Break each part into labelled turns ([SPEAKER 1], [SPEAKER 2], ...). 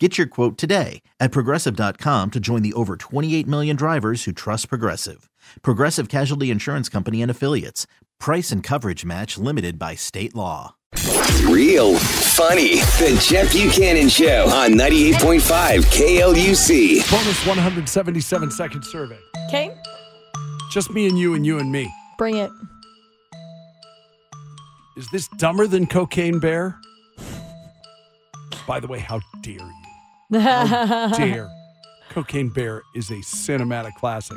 [SPEAKER 1] Get your quote today at progressive.com to join the over 28 million drivers who trust Progressive. Progressive Casualty Insurance Company and Affiliates. Price and coverage match limited by state law.
[SPEAKER 2] Real funny. The Chet Buchanan Show on 98.5 KLUC.
[SPEAKER 3] Bonus 177 second survey.
[SPEAKER 4] Okay,
[SPEAKER 3] Just me and you and you and me.
[SPEAKER 4] bring it.
[SPEAKER 3] Is this dumber than Cocaine Bear? By the way, how dare you? How oh, dare. Cocaine Bear is a cinematic classic.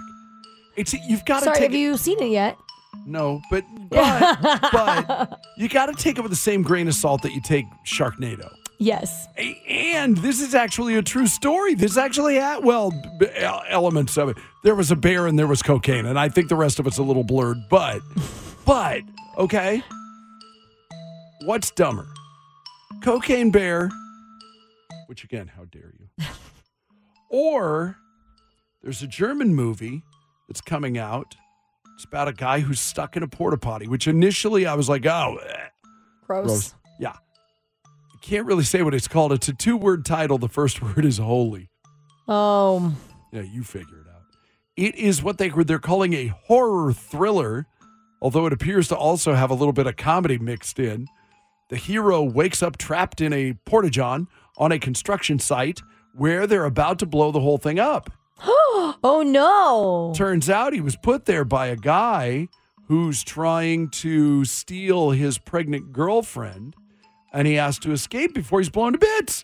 [SPEAKER 3] It's you've got to
[SPEAKER 4] Sorry,
[SPEAKER 3] take
[SPEAKER 4] have
[SPEAKER 3] it-
[SPEAKER 4] you seen it yet?
[SPEAKER 3] No, but but but you got to take it with the same grain of salt that you take Sharknado.
[SPEAKER 4] Yes.
[SPEAKER 3] A- And this is actually a true story. This actually had, well, b- el- elements of it. There was a bear and there was cocaine, and I think the rest of it's a little blurred, but, but, okay. What's dumber? Cocaine Bear, which again, how dare you? or there's a German movie that's coming out. It's about a guy who's stuck in a porta potty, which initially I was like, oh, eh.
[SPEAKER 4] Gross.
[SPEAKER 3] Gross. Yeah. You can't really say what it's called. It's a two word title. The first word is holy.
[SPEAKER 4] Oh,
[SPEAKER 3] Yeah, you figure it out. It is what they they're calling a horror thriller, although it appears to also have a little bit of comedy mixed in. The hero wakes up trapped in a porta-john on a construction site where they're about to blow the whole thing up.
[SPEAKER 4] oh no.
[SPEAKER 3] Turns out he was put there by a guy who's trying to steal his pregnant girlfriend, and he has to escape before he's blown to bits.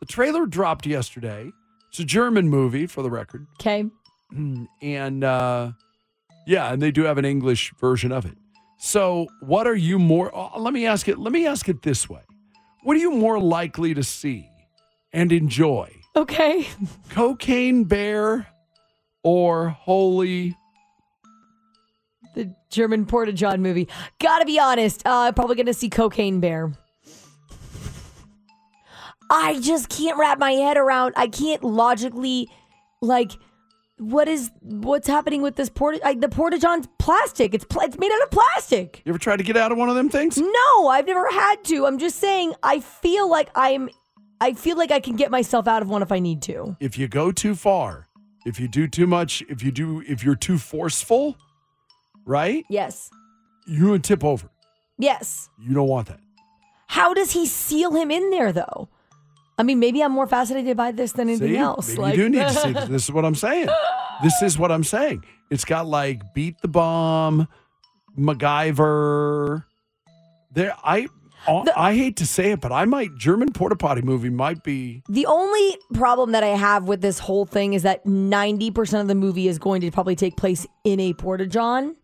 [SPEAKER 3] The trailer dropped yesterday. It's a German movie, for the record.
[SPEAKER 4] Okay.
[SPEAKER 3] And uh, yeah, and they do have an English version of it. So, what are you more? uh, let me ask it. Let me ask it this way: What are you more likely to see and enjoy?
[SPEAKER 4] Okay.
[SPEAKER 3] Cocaine Bear or Holy
[SPEAKER 4] The German Porta John movie. Gotta be honest. Uh, probably gonna see Cocaine Bear. I just can't wrap my head around. I can't logically, like, what is what's happening with this porta? I, the Porta John's plastic. It's pla- it's made out of plastic.
[SPEAKER 3] You ever tried to get out of one of them things?
[SPEAKER 4] No, I've never had to. I'm just saying. I feel like I'm. I feel like I can get myself out of one if I need to.
[SPEAKER 3] If you go too far, if you do too much, if you do, if you're too forceful, right?
[SPEAKER 4] Yes.
[SPEAKER 3] You would tip over.
[SPEAKER 4] Yes.
[SPEAKER 3] You don't want that.
[SPEAKER 4] How does he seal him in there, though? I mean, maybe I'm more fascinated by this than anything
[SPEAKER 3] See?
[SPEAKER 4] else.
[SPEAKER 3] Maybe you do need to see this. This is what I'm saying. This is what I'm saying. It's got like beat the bomb, MacGyver. There, I, uh, I hate to say it, but I might German porta potty movie might be.
[SPEAKER 4] The only problem that I have with this whole thing is that 90% of the movie is going to probably take place in a porta john.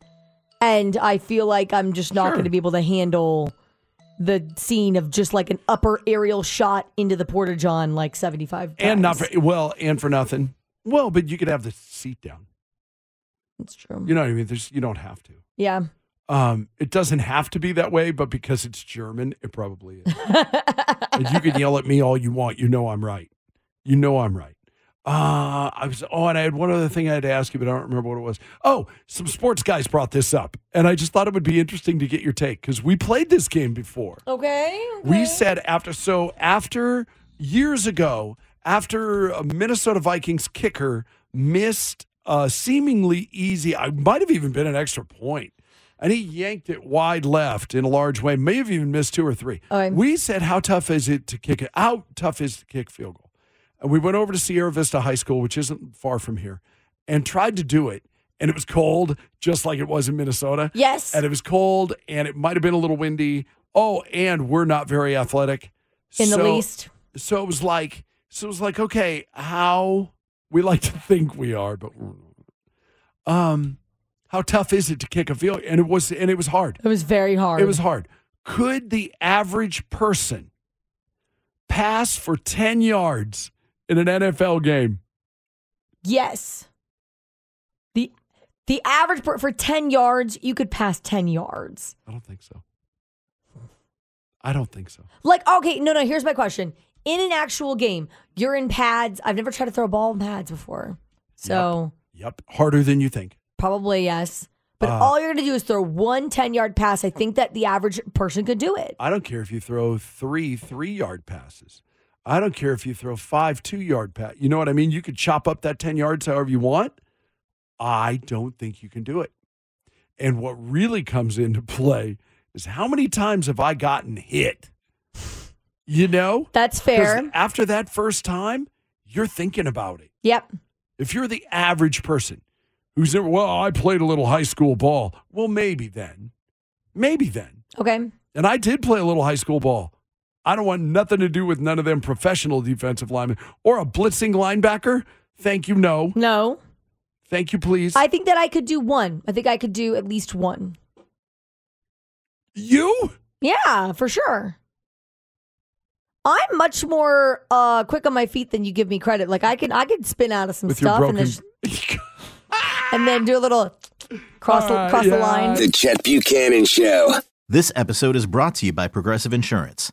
[SPEAKER 4] And I feel like I'm just not
[SPEAKER 3] Sure.
[SPEAKER 4] going to be able to handle the scene of just like an upper aerial shot into the porta john like 75 times.
[SPEAKER 3] And not for well, and for nothing. Well, but you could have the seat down.
[SPEAKER 4] It's true.
[SPEAKER 3] You know what I mean? There's, you don't have to.
[SPEAKER 4] Yeah.
[SPEAKER 3] Um, it doesn't have to be that way, but because it's German, it probably is. and you can yell at me all you want. You know I'm right. You know I'm right. Uh, I was, oh, and I had one other thing I had to ask you, but I don't remember what it was. Oh, some sports guys brought this up, and I just thought it would be interesting to get your take because we played this game before.
[SPEAKER 4] Okay.
[SPEAKER 3] We said after, so after years ago, after a Minnesota Vikings kicker missed a seemingly easy, I might have even been an extra point, and he yanked it wide left in a large way, may have even missed two or three.
[SPEAKER 4] Okay.
[SPEAKER 3] We said, how tough is it to kick it? How tough is to kick field goal? We went over to Sierra Vista High School, which isn't far from here, and tried to do it. And it was cold, just like it was in Minnesota.
[SPEAKER 4] Yes.
[SPEAKER 3] And it was cold, and it might have been a little windy. Oh, and we're not very athletic.
[SPEAKER 4] In the least.
[SPEAKER 3] So it was like, so it was like, okay, how we like to think we are, but um, how tough is it to kick a field? And it was, and it was hard.
[SPEAKER 4] It was very hard.
[SPEAKER 3] It was hard. Could the average person pass for 10 yards in an NFL game?
[SPEAKER 4] Yes. The The average per, for 10 yards, you could pass 10 yards.
[SPEAKER 3] I don't think so. I don't think so.
[SPEAKER 4] Like, okay, no, no, here's my question. In an actual game, you're in pads. I've never tried to throw a ball in pads before. So
[SPEAKER 3] Yep. Harder than you think.
[SPEAKER 4] probably yes. But
[SPEAKER 3] Uh.
[SPEAKER 4] all you're going to do is throw one 10 yard pass. I think that the average person could do it.
[SPEAKER 3] I don't care if you throw three three yard passes. I don't care if you throw five two yard pass. You know what I mean? You could chop up that 10 yards however you want. I don't think you can do it. And what really comes into play is how many times have I gotten hit? You know?
[SPEAKER 4] That's fair.
[SPEAKER 3] After that first time, you're thinking about it.
[SPEAKER 4] Yep.
[SPEAKER 3] If you're the average person who's never, well, I played a little high school ball. Well, maybe then. Maybe then.
[SPEAKER 4] Okay.
[SPEAKER 3] And I did play a little high school ball. I don't want nothing to do with none of them professional defensive linemen or a blitzing linebacker. Thank you, no.
[SPEAKER 4] No.
[SPEAKER 3] Thank you, please.
[SPEAKER 4] I think that I could do one. I think I could do at least one.
[SPEAKER 3] you?
[SPEAKER 4] Yeah, for sure. I'm much more uh, quick on my feet than you give me credit. Like I can, I can spin out of some
[SPEAKER 3] With your
[SPEAKER 4] stuff and then, sh- and then do a little cross the,
[SPEAKER 3] Uh,
[SPEAKER 4] cross the line.
[SPEAKER 2] The Chet Buchanan Show.
[SPEAKER 1] This episode is brought to you by Progressive Insurance.